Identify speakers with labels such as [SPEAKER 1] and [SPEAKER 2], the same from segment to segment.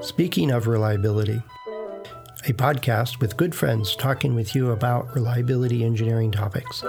[SPEAKER 1] Speaking of reliability, a podcast with good friends talking with you about reliability engineering topics.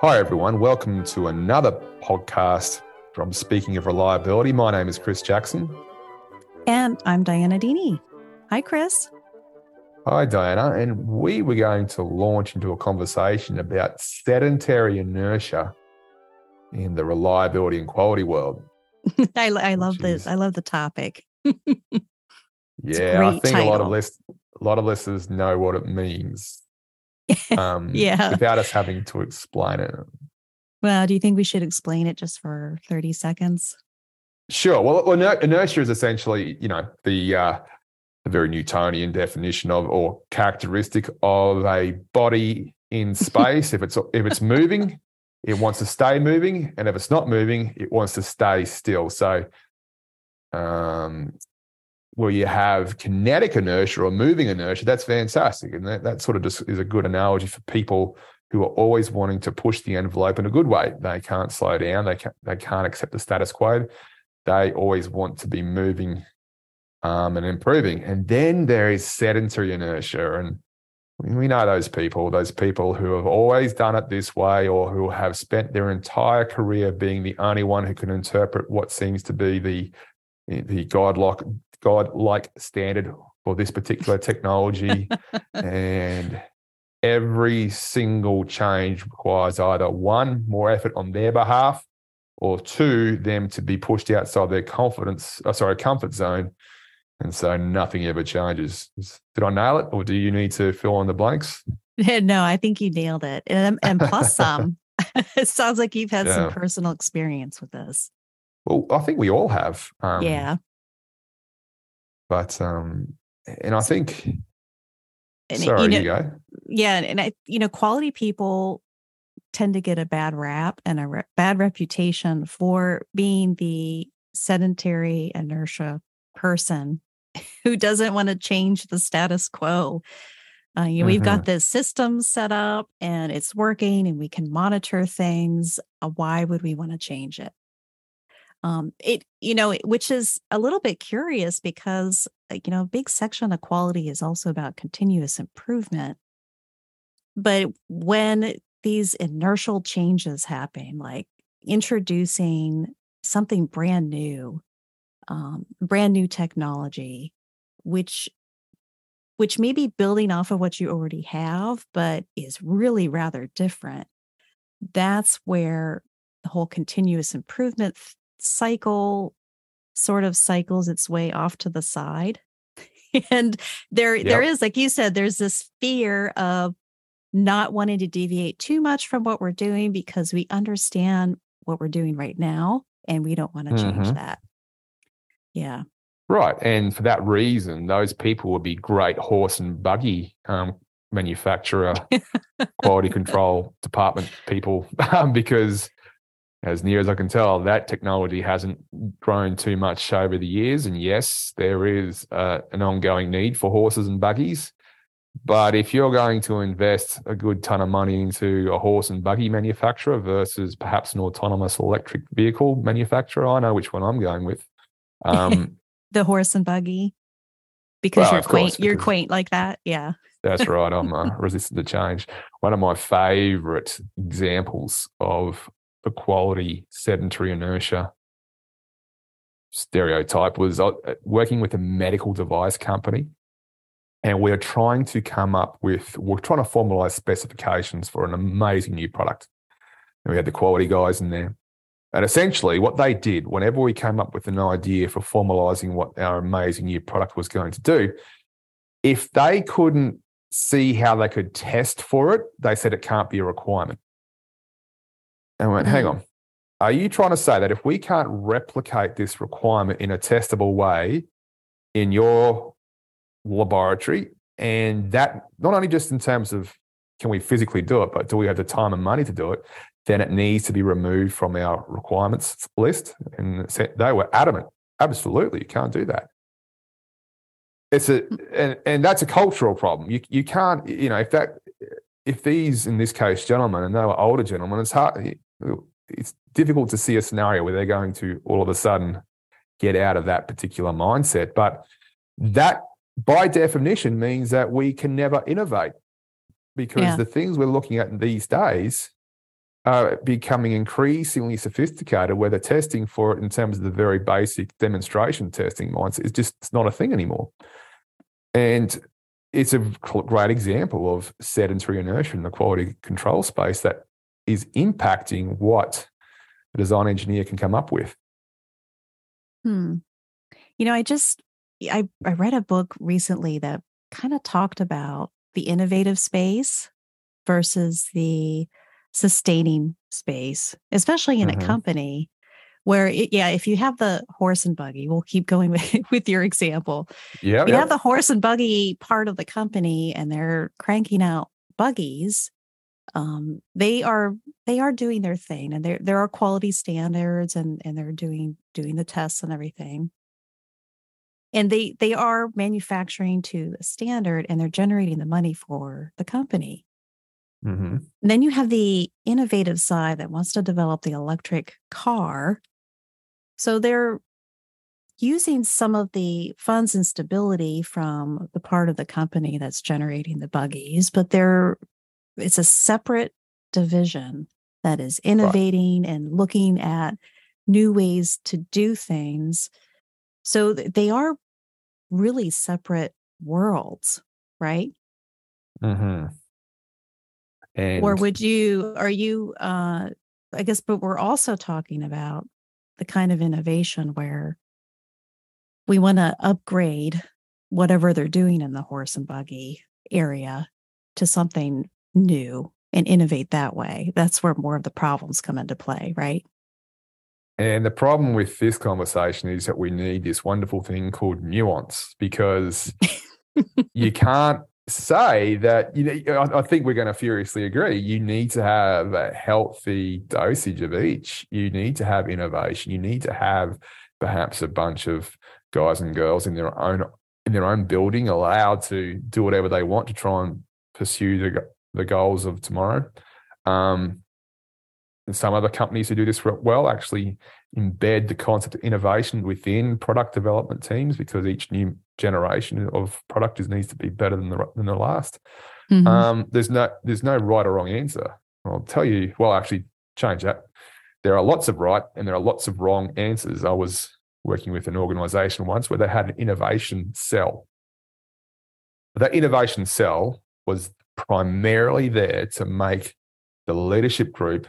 [SPEAKER 2] Hi, everyone. Welcome to another podcast from Speaking of Reliability. My name is Chris Jackson.
[SPEAKER 3] And I'm Dianna Deeney. Hi, Chris.
[SPEAKER 2] Hi, Dianna. And we were going to launch into a conversation about sedentary inertia in the reliability and quality world.
[SPEAKER 3] I, I love this. I love the topic.
[SPEAKER 2] yeah, I think title. a lot of list, a lot of listeners know what it means.
[SPEAKER 3] Um, yeah,
[SPEAKER 2] without us having to explain it.
[SPEAKER 3] Well, do you think we should explain it just for thirty seconds?
[SPEAKER 2] Sure. Well, inertia is essentially, you know, the uh, the very Newtonian definition of or characteristic of a body in space. if it's if it's moving, it wants to stay moving, and if it's not moving, it wants to stay still. So, um, where you have kinetic inertia or moving inertia, that's fantastic, and that, that sort of just is a good analogy for people who are always wanting to push the envelope in a good way. They can't slow down. They can't, they can't accept the status quo. They always want to be moving um, and improving. And then there is sedentary inertia. And we know those people, those people who have always done it this way or who have spent their entire career being the only one who can interpret what seems to be the, the godlike, godlike standard for this particular technology. and every single change requires either one, more effort on their behalf, or two, them to be pushed outside their confidence, uh, sorry, comfort zone and so nothing ever changes. Did I nail it, or do you need to fill in the blanks?
[SPEAKER 3] no, I think you nailed it, and, and plus some. it sounds like you've had yeah. some personal experience with this.
[SPEAKER 2] Well, I think we all have.
[SPEAKER 3] Um, yeah.
[SPEAKER 2] But um, and I think. And, sorry, you, know, you go.
[SPEAKER 3] Yeah, and I, you know, quality people tend to get a bad rap and a re- bad reputation for being the sedentary inertia person who doesn't want to change the status quo. Uh, you know, mm-hmm. we've got mm-hmm. this system set up and it's working and we can monitor things. Uh, why would we want to change it? Um, it, you know, which is a little bit curious because, you know, a big section of quality is also about continuous improvement. But when these inertial changes happen, like introducing something brand new um, brand new technology, which which may be building off of what you already have, but is really rather different. That's where the whole continuous improvement cycle sort of cycles its way off to the side. and there yep. there is, like you said, there's this fear of not wanting to deviate too much from what we're doing because we understand what we're doing right now and we don't want to change mm-hmm. that. Yeah.
[SPEAKER 2] Right. And for that reason, those people would be great horse and buggy um, manufacturer, quality control department people, um, because as near as I can tell, that technology hasn't grown too much over the years. And yes, there is uh, an ongoing need for horses and buggies. But if you're going to invest a good ton of money into a horse and buggy manufacturer versus perhaps an autonomous electric vehicle manufacturer, I know which one I'm going with.
[SPEAKER 3] Um, the horse and buggy, because well, you're quaint. Course, you're quaint like that. Yeah.
[SPEAKER 2] That's right. I'm uh, resistant to change. One of my favorite examples of the quality sedentary inertia stereotype was uh, working with a medical device company. And we're trying to come up with, we're trying to formalize specifications for an amazing new product. And we had the quality guys in there. And essentially, what they did whenever we came up with an idea for formalizing what our amazing new product was going to do, if they couldn't see how they could test for it, they said it can't be a requirement. And I went, hang mm-hmm. on. Are you trying to say that if we can't replicate this requirement in a testable way in your laboratory, and that not only just in terms of can we physically do it, but do we have the time and money to do it? Then it needs to be removed from our requirements list. And they were adamant, absolutely, you can't do that. It's a mm. and, and that's a cultural problem. You you can't, you know, if that if these, in this case, gentlemen, and they were older gentlemen, it's hard. It's difficult to see a scenario where they're going to all of a sudden get out of that particular mindset. But that, by definition, means that we can never innovate because yeah. the things we're looking at these days are becoming increasingly sophisticated where the testing for it in terms of the very basic demonstration testing mindset is just it's not a thing anymore. And it's a great example of sedentary inertia in the quality control space that is impacting what a design engineer can come up with.
[SPEAKER 3] Hmm. You know, I just I, I read a book recently that kind of talked about the innovative space versus the sustaining space, especially in mm-hmm. a company where it, yeah, if you have the horse and buggy, we'll keep going with, with your example.
[SPEAKER 2] Yeah.
[SPEAKER 3] You have the horse and buggy part of the company and they're cranking out buggies. Um, they are they are doing their thing and there there are quality standards and and they're doing doing the tests and everything. And they they are manufacturing to a standard and they're generating the money for the company. Mm-hmm. Then you have the innovative side that wants to develop the electric car so they're using some of the funds and stability from the part of the company that's generating the buggies, but they're it's a separate division that is innovating right. and looking at new ways to do things. So they are really separate worlds, right?
[SPEAKER 2] Mm-hmm.
[SPEAKER 3] And or would you are you uh I guess but we're also talking about the kind of innovation where we want to upgrade whatever they're doing in the horse and buggy area to something new and innovate that way. That's where more of the problems come into play, right?
[SPEAKER 2] And the problem with this conversation is that we need this wonderful thing called nuance because you can't say that you know, I think we're going to furiously agree. You need to have a healthy dosage of each. You need to have innovation. You need to have perhaps a bunch of guys and girls in their own in their own building allowed to do whatever they want to try and pursue the the goals of tomorrow. Um, and some other companies who do this well actually embed the concept of innovation within product development teams because each new generation of product is, needs to be better than the than the last. Mm-hmm. Um, there's no there's no right or wrong answer. I'll tell you. Well, actually, change that. There are lots of right and there are lots of wrong answers. I was working with an organization once where they had an innovation cell. That innovation cell was primarily there to make the leadership group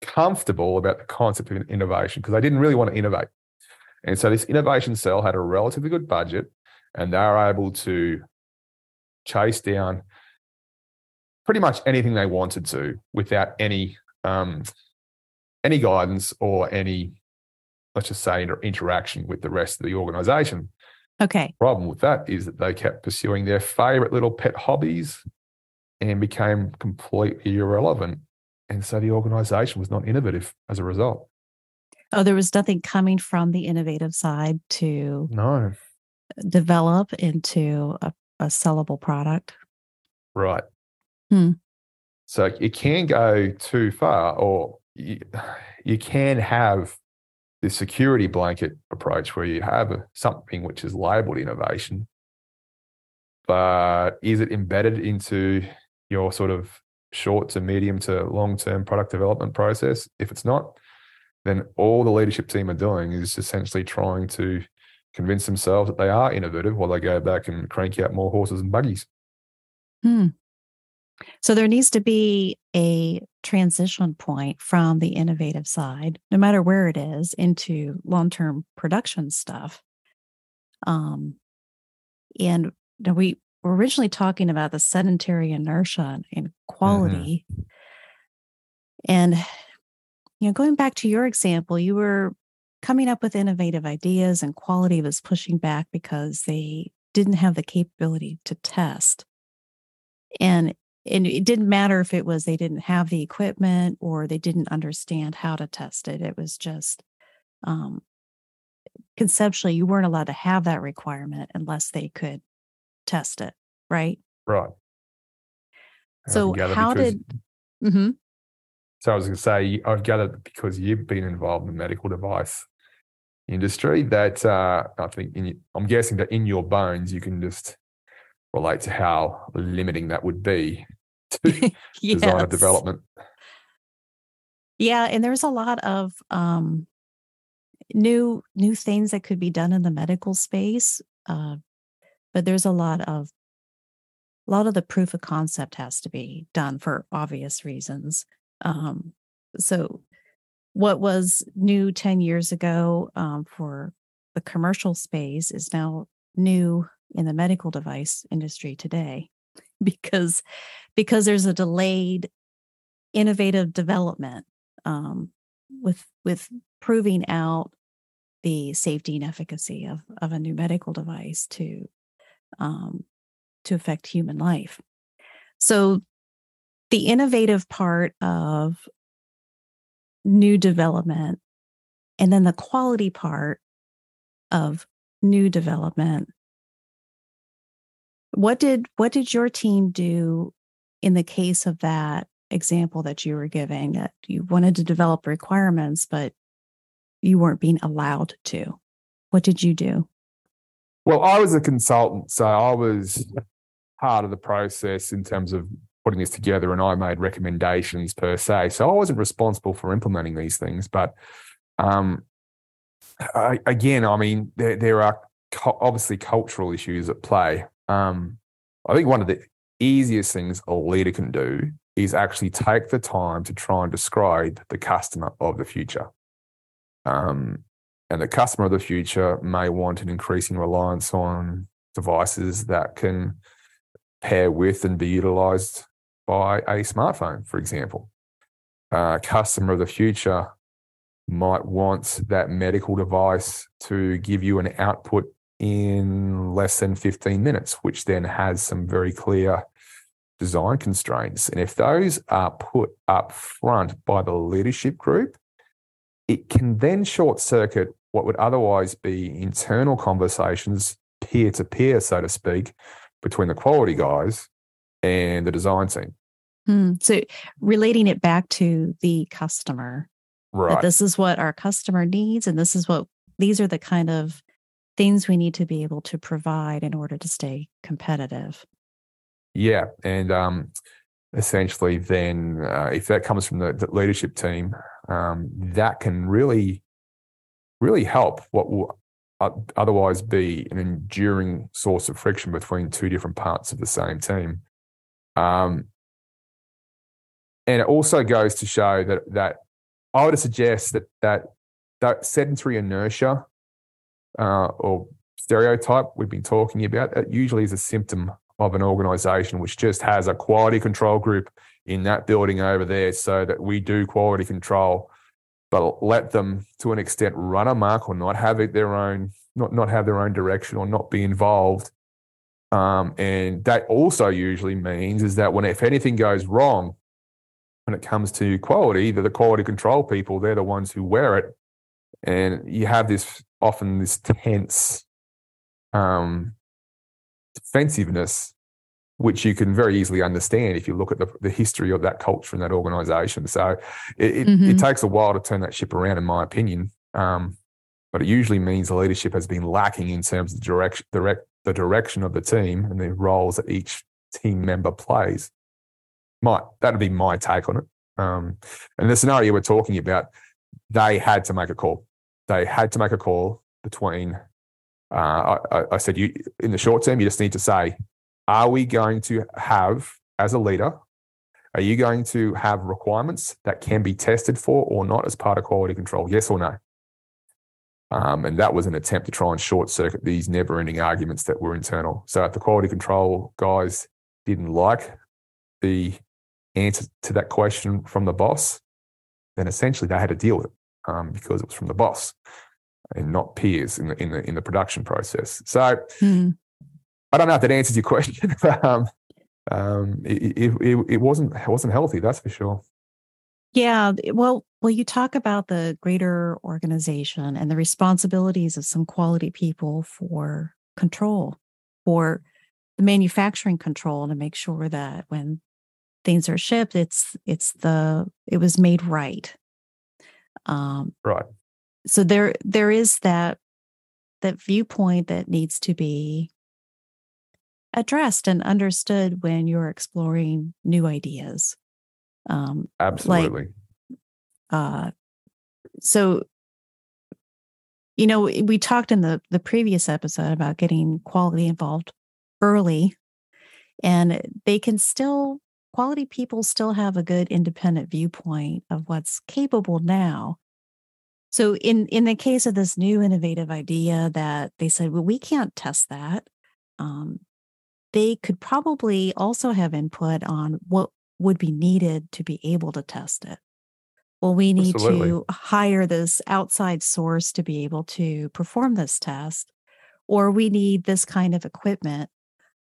[SPEAKER 2] comfortable about the concept of innovation because they didn't really want to innovate. And so this innovation cell had a relatively good budget and they were able to chase down pretty much anything they wanted to without any um, any guidance or any let's just say interaction with the rest of the organization.
[SPEAKER 3] Okay.
[SPEAKER 2] Problem with that is that they kept pursuing their favorite little pet hobbies and became completely irrelevant and so the organization was not innovative as a result.
[SPEAKER 3] Oh, there was nothing coming from the innovative side to
[SPEAKER 2] no
[SPEAKER 3] develop into a, a sellable product.
[SPEAKER 2] Right.
[SPEAKER 3] Hmm.
[SPEAKER 2] So it can go too far, or you, you can have the security blanket approach where you have something which is labeled innovation, but is it embedded into your sort of short to medium to long term product development process. If it's not, then all the leadership team are doing is essentially trying to convince themselves that they are innovative while they go back and crank out more horses and buggies.
[SPEAKER 3] Hmm. So there needs to be a transition point from the innovative side, no matter where it is, into long term production stuff. Um, and we we're originally talking about the sedentary inertia and quality. Mm-hmm. And, you know, going back to your example, you were coming up with innovative ideas and quality was pushing back because they didn't have the capability to test. And and it didn't matter if it was they didn't have the equipment or they didn't understand how to test it. It was just um, conceptually you weren't allowed to have that requirement unless they could test it, right?
[SPEAKER 2] Right.
[SPEAKER 3] So how did? hmm
[SPEAKER 2] So I was going to say, I've gathered because you've been involved in the medical device industry that uh, I think in, I'm guessing that in your bones you can just relate to how limiting that would be to design and development.
[SPEAKER 3] Yeah, and there's a lot of um, new new things that could be done in the medical space, uh, but there's a lot of a lot of the proof of concept has to be done for obvious reasons. Um, so, what was new ten years ago um, for the commercial space is now new in the medical device industry today, because because there's a delayed innovative development um, with with proving out the safety and efficacy of of a new medical device to um, to affect human life. So the innovative part of new development and then the quality part of new development. What did what did your team do in the case of that example that you were giving that you wanted to develop requirements but you weren't being allowed to? What did you do?
[SPEAKER 2] Well, I was a consultant, so I was part of the process in terms of putting this together, and I made recommendations per se. So I wasn't responsible for implementing these things, but um, I, again, I mean, there, there are cu- obviously cultural issues at play. Um, I think one of the easiest things a leader can do is actually take the time to try and describe the customer of the future. Um, and the customer of the future may want an increasing reliance on devices that can pair with and be utilized by a smartphone, for example. Uh, customer of the future might want that medical device to give you an output in less than 15 minutes, which then has some very clear design constraints. And if those are put up front by the leadership group, it can then short circuit what would otherwise be internal conversations, peer to peer, so to speak, between the quality guys and the design team.
[SPEAKER 3] Hmm. so relating it back to the customer
[SPEAKER 2] Right.
[SPEAKER 3] this is what our customer needs and this is what these are the kind of things we need to be able to provide in order to stay competitive
[SPEAKER 2] Yeah. And um, essentially, then uh, if that comes from the, the leadership team, um, that can really, really help what will otherwise be an enduring source of friction between two different parts of the same team. Um, and it also goes to show that that I would suggest that that that sedentary inertia uh, or stereotype we've been talking about that usually is a symptom of an organization which just has a quality control group in that building over there so that we do quality control but let them to an extent run amok or not have it their own not not have their own direction or not be involved. Um, and that also usually means is that when if anything goes wrong when it comes to quality that the quality control people they're the ones who wear it and you have this often this tense um, defensiveness, which you can very easily understand if you look at the, the history of that culture and that organization. So it, it,
[SPEAKER 3] Mhm.
[SPEAKER 2] it takes a while to turn that ship around, in my opinion. Um, but it usually means the leadership has been lacking in terms of direction, direct, the direction of the team and the roles that each team member plays. My, that'd be my take on it. Um, and the scenario we're talking about, they had to make a call. They had to make a call between. Uh, I, I- said, you in the short term, you just need to say, are we going to have, as a leader, are you going to have requirements that can be tested for or not as part of quality control? Yes or no? Um, and that was an attempt to try and short circuit these never ending arguments that were internal. So if the quality control guys didn't like the answer to that question from the boss, then essentially they had to deal with it um, because it was from the boss and not peers in the in the in the production process. So
[SPEAKER 3] Hmm.
[SPEAKER 2] I don't know if that answers your question, but um, um, it, it, it, it wasn't it wasn't healthy, that's for sure.
[SPEAKER 3] Yeah, well, well, you talk about the greater organization and the responsibilities of some quality people for control, for the manufacturing control to make sure that when things are shipped, it's it's the it was made right.
[SPEAKER 2] Um, right.
[SPEAKER 3] So there there is that that viewpoint that needs to be addressed and understood when you're exploring new ideas.
[SPEAKER 2] Um, Absolutely.
[SPEAKER 3] Like, uh, so, you know, we talked in the the previous episode about getting quality involved early, and they can still quality people still have a good independent viewpoint of what's capable now. So in in the case of this new innovative idea that they said, well, we can't test that. Um, they could probably also have input on what would be needed to be able to test it. Well, we need Absolutely. to hire this outside source to be able to perform this test, or we need this kind of equipment.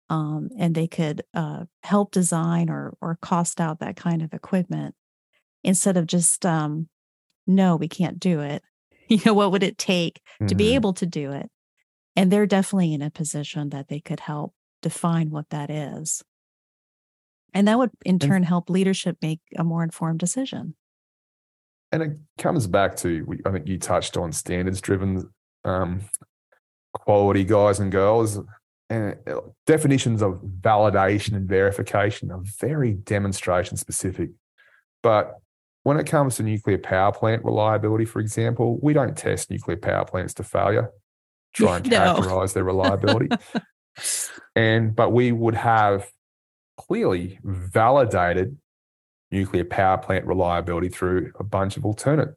[SPEAKER 3] Um, and they could uh, help design or or cost out that kind of equipment instead of just um, no, we can't do it. You know, what would it take mm-hmm. to be mm-hmm. able to do it? And they're definitely in a position that they could help define what that is. And that would in turn help leadership make a more informed decision.
[SPEAKER 2] And it comes back to, I think you touched on standards driven um, quality guys and girls. And uh, definitions of validation and verification are very demonstration specific. But when it comes to nuclear power plant reliability, for example, we don't test nuclear power plants to failure, try and no. characterize their reliability. and but we would have clearly validated nuclear power plant reliability through a bunch of alternate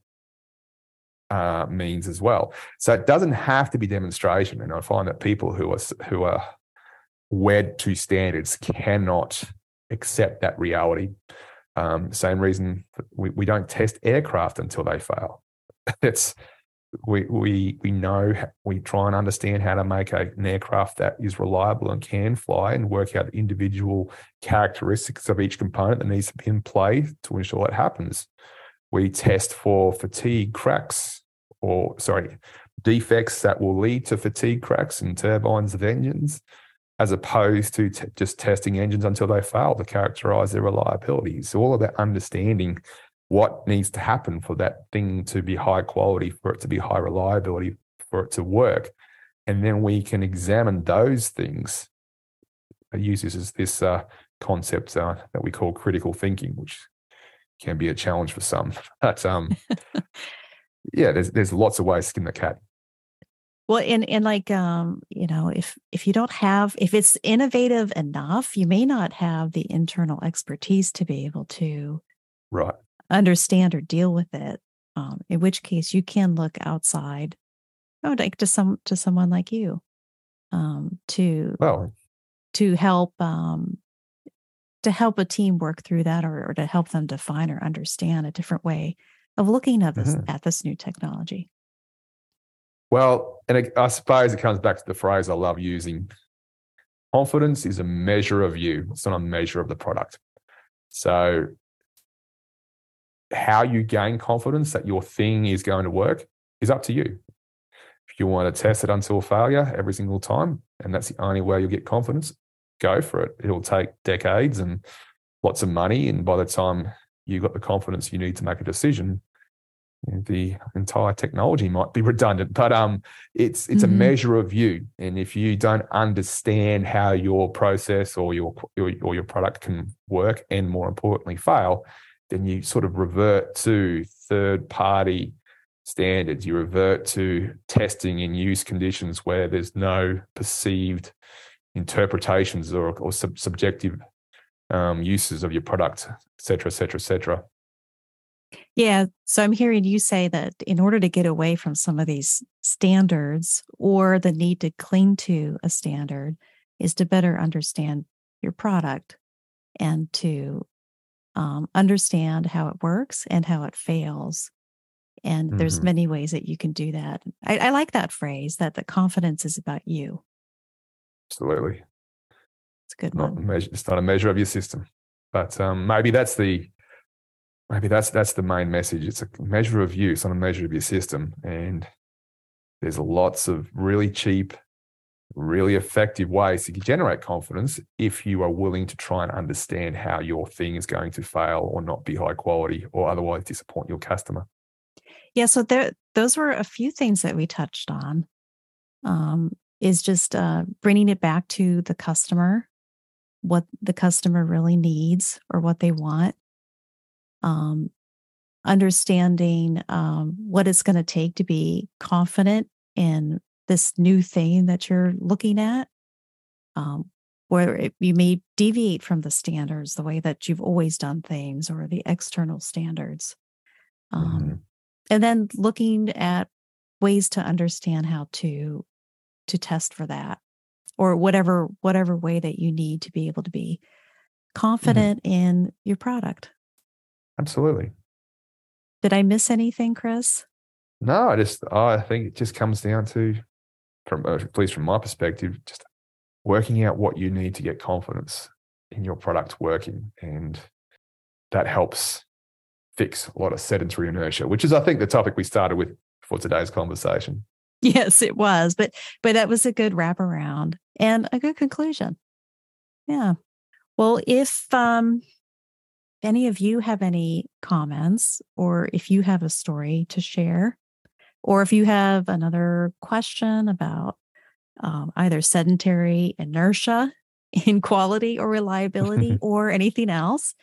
[SPEAKER 2] uh, means as well. So it doesn't have to be demonstration. And I find that people who are who are wed to standards cannot accept that reality. Um, same reason we, we don't test aircraft until they fail. it's we we we know we try and understand how to make a, an aircraft that is reliable and can fly and work out the individual characteristics of each component that needs to be in play to ensure that happens. We test for fatigue cracks or sorry defects that will lead to fatigue cracks in turbines of engines, as opposed to t- just testing engines until they fail to characterize their reliability. It's all about understanding what needs to happen for that thing to be high quality, for it to be high reliability, for it to work. And then we can examine those things. I use this as this uh, concept uh, that we call critical thinking, which can be a challenge for some. But um, yeah, there's there's lots of ways to skin the cat.
[SPEAKER 3] Well, and and like um, you know, if if you don't have if it's innovative enough, you may not have the internal expertise to be able to
[SPEAKER 2] right
[SPEAKER 3] understand or deal with it. Um, in which case, you can look outside, oh, like to some to someone like you, um, to
[SPEAKER 2] well,
[SPEAKER 3] to help um, to help a team work through that, or, or to help them define or understand a different way of looking at this mm-hmm. at this new technology.
[SPEAKER 2] Well, and it, I suppose it comes back to the phrase I love using. Confidence is a measure of you. It's not a measure of the product. So how you gain confidence that your thing is going to work is up to you. If you want to test it until failure every single time, and that's the only way you'll get confidence, go for it. It'll take decades and lots of money. And by the time you've got the confidence you need to make a decision, the entire technology might be redundant. But um, it's it's mm-hmm. a measure of you. And if you don't understand how your process or your or your product can work, and more importantly, fail, then you sort of revert to third party standards. You revert to testing in use conditions where there's no perceived interpretations or, or sub- subjective um, uses of your product, et cetera, et cetera, et cetera.
[SPEAKER 3] Yeah. So I'm hearing you say that in order to get away from some of these standards or the need to cling to a standard is to better understand your product and to um, understand how it works and how it fails. And mm-hmm. there's many ways that you can do that. I, I like that phrase that the confidence is about you.
[SPEAKER 2] Absolutely.
[SPEAKER 3] It's a good
[SPEAKER 2] not
[SPEAKER 3] one.
[SPEAKER 2] Measure, it's not a measure of your system, but um, maybe that's the maybe that's that's the main message. It's a measure of. It's not a measure of your system. And there's lots of really cheap really effective ways to generate confidence if you are willing to try and understand how your thing is going to fail or not be high quality or otherwise disappoint your customer.
[SPEAKER 3] Yeah, so there those were a few things that we touched on. Um, is just uh, bringing it back to the customer, what the customer really needs or what they want. Um, understanding um, what it's going to take to be confident in this new thing that you're looking at, um, where it, you may deviate from the standards, the way that you've always done things, or the external standards. Um, mm-hmm. And then looking at ways to understand how to to test for that or whatever whatever way that you need to be able to be mm-hmm. confident mm-hmm. in your product
[SPEAKER 2] absolutely
[SPEAKER 3] did i miss anything chris
[SPEAKER 2] no i just i think it just comes down to from uh, at least from my perspective just working out what you need to get confidence in your product working and that helps fix a lot of sedentary inertia which is i think the topic we started with for today's conversation
[SPEAKER 3] Yes, it was. But but that was a good wraparound and a good conclusion. Yeah. Well, if um any of you have any comments or if you have a story to share, or if you have another question about um, either sedentary inertia in quality or reliability or anything else,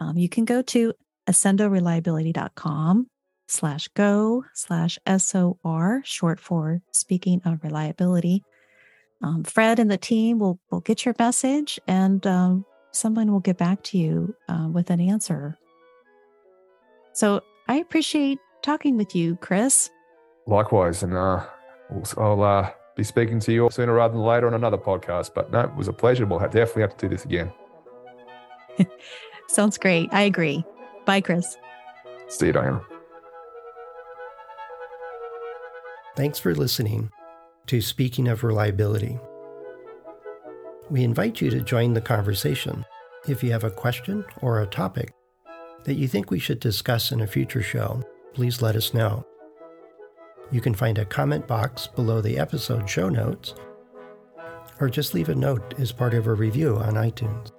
[SPEAKER 3] um, you can go to accendoreliability.com slash go slash SOR, short for speaking of reliability. Um, Fred and the team will, will get your message and um, someone will get back to you uh, with an answer. So I appreciate talking with you, Chris.
[SPEAKER 2] Likewise. And uh, I'll uh, be speaking to you sooner rather than later on another podcast. But no, it was a pleasure. We'll definitely have to do this again.
[SPEAKER 3] Sounds great. I agree. Bye, Chris.
[SPEAKER 2] See you, Dianna.
[SPEAKER 1] Thanks for listening to Speaking of Reliability. We invite you to join the conversation if you have a question or a topic that you think we should discuss in a future show. Please let us know. You can find a comment box below the episode show notes or just leave a note as part of a review on iTunes.